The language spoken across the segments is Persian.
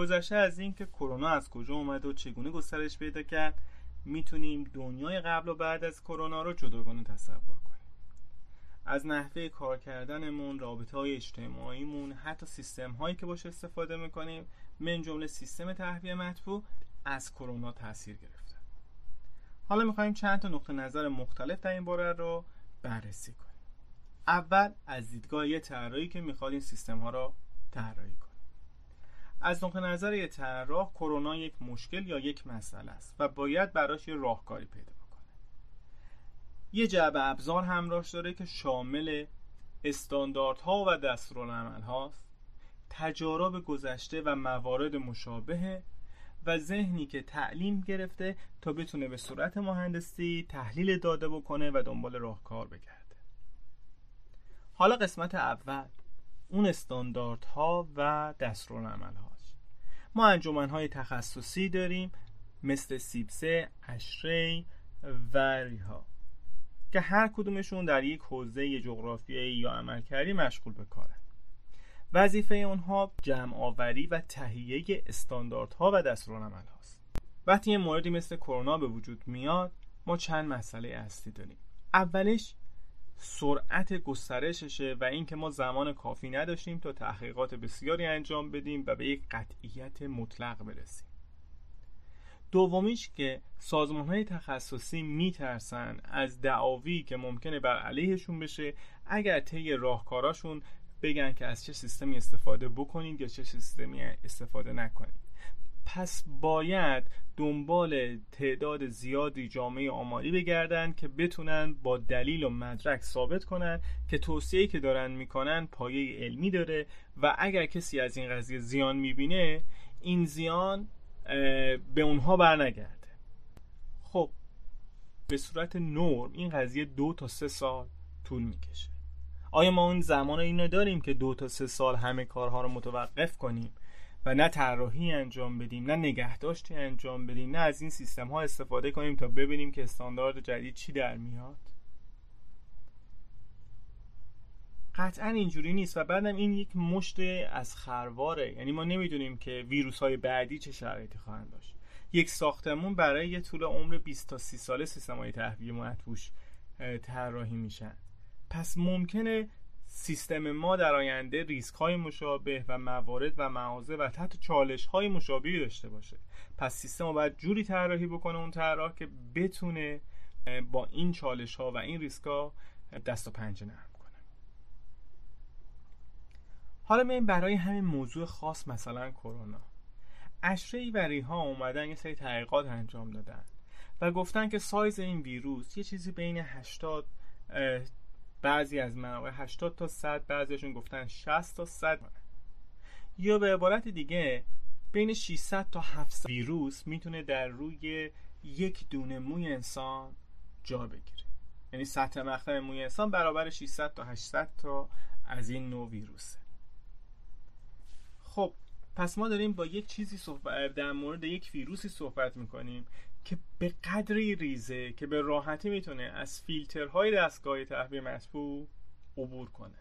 گذشته از اینکه کرونا از کجا اومد و چگونه گسترش پیدا کرد می‌تونیم دنیای قبل و بعد از کرونا رو جداگانه تصور کنیم. از نحوه کار کردنمون رابطه های اجتماعیمون حتی سیستم هایی که باش استفاده می‌کنیم من جمله سیستم تهویه مطبوع از کرونا تاثیر گرفته. حالا می‌خوایم چند تا نقطه نظر مختلف در این باره رو بررسی کنیم. اول از دیدگاه یه طراحی که می‌خواد این سیستم ها رو طراحی کنه. از نقطه نظر یه طراح کرونا یک مشکل یا یک مسئله است و باید براش یه راهکاری پیدا بکنه. یه جعبه ابزار همراهش داره که شامل استانداردها و دستورالعمل هاست تجارب گذشته و موارد مشابه و ذهنی که تعلیم گرفته تا بتونه به صورت مهندسی تحلیل داده بکنه و دنبال راهکار بگرده. حالا قسمت اول اون استانداردها و دستورالعمل هاست ما انجمن های تخصصی داریم مثل سیبسه، اشری و ریها که هر کدومشون در یک حوزه جغرافیایی یا عملکردی مشغول به کارن وظیفه اونها جمع آوری و تهیه استانداردها و دستورالعمل هاست وقتی یه موردی مثل کرونا به وجود میاد ما چند مسئله اصلی داریم. اولش سرعت گسترششه و اینکه ما زمان کافی نداشتیم تا تحقیقات بسیاری انجام بدیم و به یک قطعیت مطلق برسیم. دومیش که سازمان های تخصصی میترسن از دعاوی که ممکنه بر علیهشون بشه اگر طی راهکاراشون بگن که از چه سیستمی استفاده بکنید یا چه سیستمی استفاده نکنید. پس باید دنبال تعداد زیادی جامعه آماری بگردن که بتونن با دلیل و مدرک ثابت کنن که توصیه‌ای که دارن می‌کنن پایه علمی داره و اگر کسی از این قضیه زیان می‌بینه این زیان به اونها برنگرده. خب به صورت نرم این قضیه دو تا سه سال طول می‌کشه. آیا ما اون زمان اینو داریم که دو تا سه سال همه کارها رو متوقف کنیم؟ و نه طراحی انجام بدیم نه نگهداشتی انجام بدیم نه از این سیستم ها استفاده کنیم تا ببینیم که استاندارد جدید چی در میاد. قطعا اینجوری نیست و بعدم این یک مشت از خرواره. یعنی ما نمی‌دونیم که ویروس های بعدی چه شرایطی خواهند داشت. یک ساختمون برای یه طول عمر 20 تا 30 ساله سیستم های تهویه مطبوش طراحی میشن. پس ممکنه سیستم ما در آینده ریسک های مشابه و موارد و معاضه و تحت چالش های مشابهی داشته باشه. پس سیستم رو باید جوری طراحی بکنه اون طراح که بتونه با این چالش ها و این ریسک ها دست و پنجه نرم کنه. حالا میایم برای همین موضوع خاص مثلا کرونا. اشره و ها اومدن یه سری تحقیقات انجام دادن و گفتن که سایز این ویروس یه چیزی بین 80 بعضی از منابع 80 تا 100 بعضیشون گفتن 60 تا 100 یا به عبارت دیگه بین 600 تا 700 ویروس می‌تونه در روی یک دونه موی انسان جا بگیره. یعنی سطح مقطع موی انسان برابر 600 تا 800 تا از این نوع ویروسه. خب پس ما داریم با یک چیزی صحبت در مورد یک ویروسی صحبت می‌کنیم که به قدری ریزه که به راحتی می‌تونه از فیلترهای دستگاه تهویه مطبوع عبور کنه.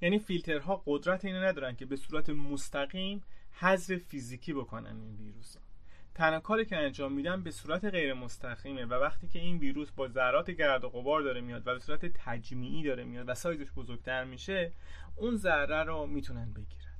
یعنی فیلترها قدرت اینو ندارن که به صورت مستقیم حذف فیزیکی بکنن این ویروس ها تنها کاری که انجام میدن به صورت غیر مستقیمه و وقتی که این ویروس با ذرات گرد و غبار داره میاد و به صورت تجمیعی داره میاد و سایزش بزرگتر میشه اون ذره رو می‌تونن بگیرن.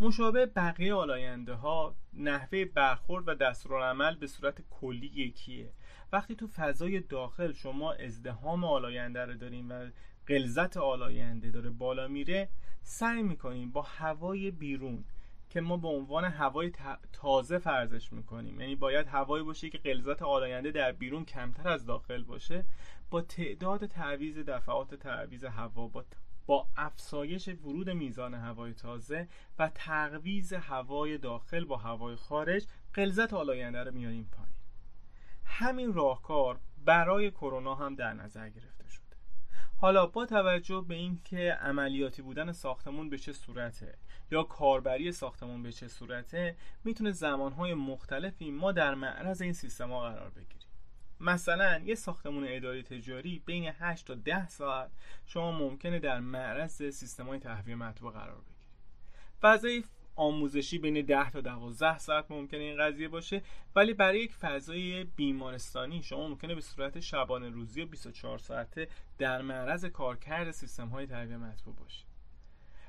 مشابه بقیه آلاینده ها نحوه برخورد و دستورالعمل به صورت کلی یکیه. وقتی تو فضای داخل شما ازدهام آلاینده رو داریم و غلظت آلاینده داره بالا میره سعی می‌کنیم با هوای بیرون که ما به عنوان هوای تازه فرضش می‌کنیم. یعنی باید هوایی باشه که غلظت آلاینده در بیرون کمتر از داخل باشه. با تعداد تعویز دفعات تعویز هوا با با افزایش ورود میزان هوای تازه و تقویز هوای داخل با هوای خارج غلظت آلاینده رو میاریم پایین. همین راهکار برای کرونا هم در نظر گرفته شده. حالا با توجه به اینکه عملیاتی بودن ساختمون به چه صورته یا کاربری ساختمون به چه صورته می‌تونه زمانهای مختلفی ما در معرض این سیستم ها قرار بگیریم. مثلا یه ساختمون اداری تجاری بین 8 تا 10 ساعت شما ممکنه در معرض سیستم های تهویه مطبوع قرار بگیرید. فضای آموزشی بین 10 تا 12 ساعت ممکنه این قضیه باشه ولی برای یک فضای بیمارستانی شما ممکنه به صورت شبانه روزی و 24 ساعته در معرض کارکرد سیستم های تربیه مطبوع باشید.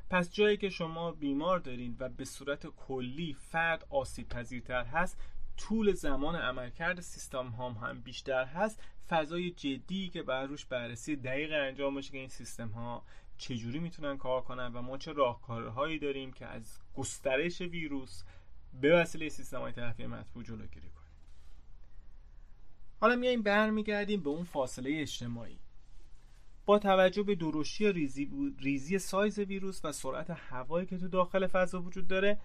پس جایی که شما بیمار دارین و به صورت کلی فرد آسیب پذیرتر هست طول زمان عملکرد سیستم هم هم بیشتر هست. فضای جدی که بر روش بررسی دقیق انجام بشه که این سیستم ها چجوری می‌تونن کار کنن و ما چه راهکارهایی داریم که از گسترش ویروس به وسیله سیستم های تحفیه مطبوع جلوگیری کنیم. حالا میایم برمیگردیم به اون فاصله اجتماعی. با توجه به درشتی ریزی, ریزی سایز ویروس و سرعت هوایی که تو داخل فضا وجود داره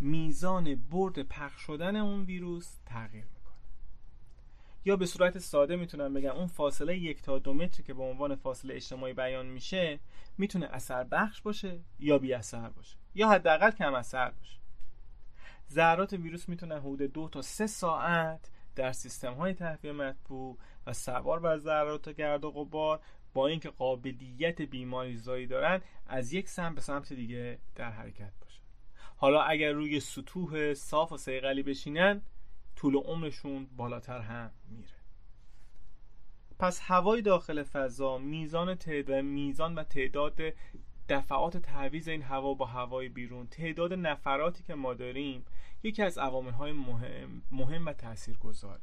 میزان برد پخش شدن اون ویروس تغییر می‌کنه. یا به صورت ساده می‌تونم بگم اون فاصله یک تا دو متری که به عنوان فاصله اجتماعی بیان میشه می‌تونه اثر بخش باشه یا بی اثر باشه یا حداقل کم اثر باشه. ذرات ویروس می‌تونه حدود دو تا سه ساعت در سیستم های تهویه مطبوع و سوار بر ذرات گرد و غبار با اینکه قابلیت بیماری زایی دارن از یک سمت به سمت دیگه در حرکت باشن حالا اگر روی سطوح صاف و سیقلی بشینن طول عمرشون بالاتر هم میره. پس هوای داخل فضا میزان تعداد میزان و تعداد دفعات تعویض این هوا با هوای بیرون تعداد نفراتی که ما داریم یکی از عوامل های مهم, مهم و تاثیرگذاره.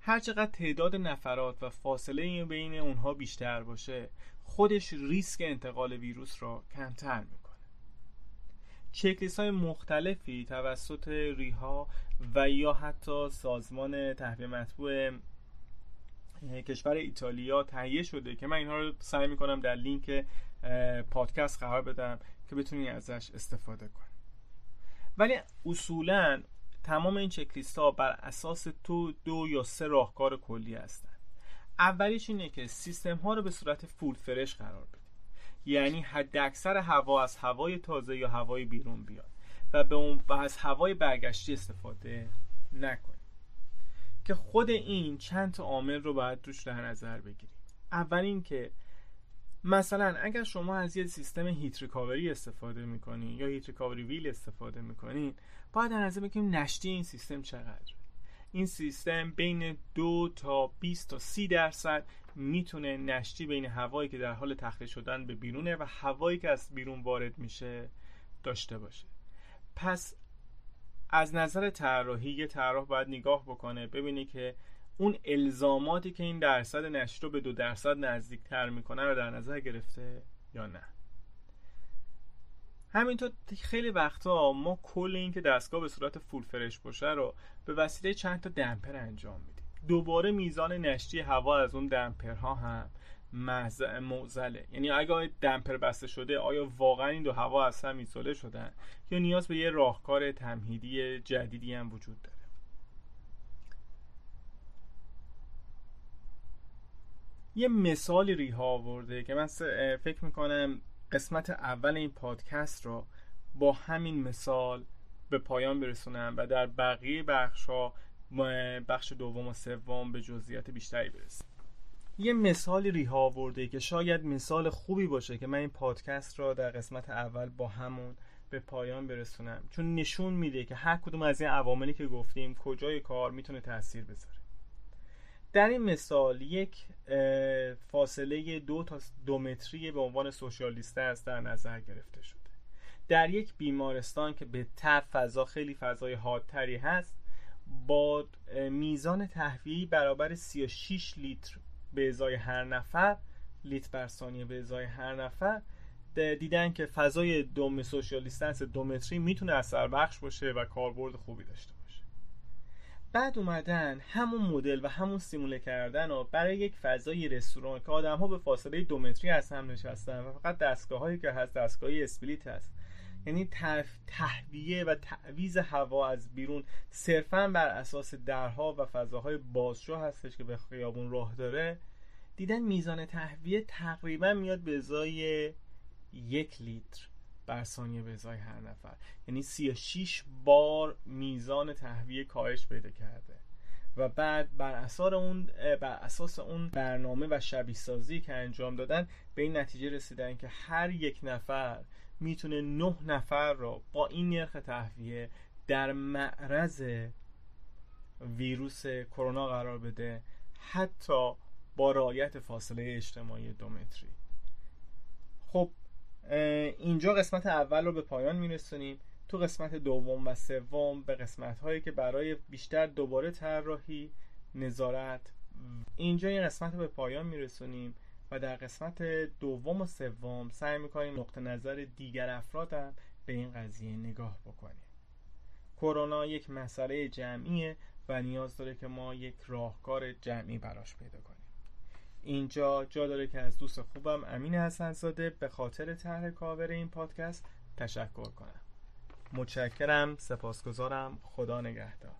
هر چقدر تعداد نفرات و فاصله بین اونها بیشتر باشه خودش ریسک انتقال ویروس را کمتر می‌کنه. چکلیست های مختلفی توسط ریها و یا حتی سازمان تهویه مطبوع کشور ایتالیا تهیه شده که من اینها رو سعی می‌کنم در لینک پادکست قرار بدم که بتونی ازش استفاده کنی ولی اصولا تمام این چکلیست ها بر اساس تو دو یا سه راهکار کلی هستن. اولیش اینه که سیستم ها رو به صورت فول فرش قرار بدیم یعنی حد اکثر هوا از هوای تازه یا هوای بیرون بیاد و به اون و از هوای برگشتی استفاده نکنیم. که خود این چند تا عامل رو باید روش در نظر بگیریم. اول اینکه مثلا اگر شما از یه سیستم هیت ریکاوری استفاده می‌کنین یا هیت ریکاوری ویل استفاده می‌کنین باید در نظر بگیریم نشتی این سیستم چقدر این سیستم بین دو تا 20 تا 30 درصد می‌تونه نشتی بین هوایی که در حال تخلیه شدن به بیرونه و هوایی که از بیرون وارد میشه داشته باشه. پس از نظر طراحی یه طراح باید نگاه بکنه ببینی که اون الزاماتی که این درصد نشت رو به دو درصد نزدیکتر می‌کنه رو در نظر گرفته یا نه. همینطور خیلی وقتا ما کل این که دستگاه به صورت فول فرش باشه رو به وسیله چند تا دمپر انجام میدیم. دوباره میزان نشتی هوا از اون دمپرها هم معزله یعنی اگه دمپر بسته شده آیا واقعا این دو هوا از هم ایزوله شدن؟ یا نیاز به یه راهکار تمهیدی جدیدی هم وجود داره؟ یه مثالی ریها آورده که من فکر می‌کنم قسمت اول این پادکست رو با همین مثال به پایان برسونم و در بقیه بخش ها بخش دوم و سوم به جزئیات بیشتری برسیم. یه مثالی ریها آورده که شاید مثال خوبی باشه که من این پادکست را در قسمت اول با همون به پایان برسونم. چون نشون میده که هر کدوم از این عواملی که گفتیم کجای کار می‌تونه تاثیر بذاره. در این مثال یک فاصله دو تا دو متری به عنوان سوشال است در نظر گرفته شده. در یک بیمارستان که به تر فضا خیلی فضای حادتری هست با میزان تهویه‌ای برابر 36 لیتر به ازای هر نفر لیتر بر ثانیه به ازای هر نفر دیدن که فضای دوم social distance دو متری می‌تونه اثر بخش باشه و کاربرد خوبی داشته بعد اومدن همون مدل و همون simulate کردن و برای یک فضای رستوران که آدم ها به فاصله دو متری از هم نشستن و فقط دستگاه هایی که هست دستگاه اسپلیت هست. یعنی تهویه و تعویز هوا از بیرون صرفا بر اساس درها و فضاهای بازشو هستش که به خیابون راه داره. دیدن میزان تهویه تقریبا میاد به ازای یک لیتر. بر ثانیه به ازای هر نفر. یعنی 36 بار میزان تهویه کاهش پیدا کرده. و بعد بر اساس اون بر اساس اون برنامه و شبیه سازی که انجام دادن به این نتیجه رسیدن که هر یک نفر می‌تونه نه نفر را با این نرخ تهویه در معرض ویروس کرونا قرار بده حتی با رعایت فاصله اجتماعی دو متری. خب اینجا قسمت اول رو به پایان میرسونیم. تو قسمت دوم و سوم به قسمت هایی که برای بیشتر دوباره طراحی نظارت. اینجا این قسمت رو به پایان میرسونیم و در قسمت دوم و سوم سعی می‌کنیم نقطه نظر دیگر افراد هم به این قضیه نگاه بکنیم. کرونا یک مسئله جمعیه و نیاز داره که ما یک راهکار جمعی براش پیدا کنیم. اینجا جا داره که از دوست خوبم امین حسنزاده به خاطر طرح کاور این پادکست تشکر کنم. متشکرم سپاسگزارم. خدا نگهدار.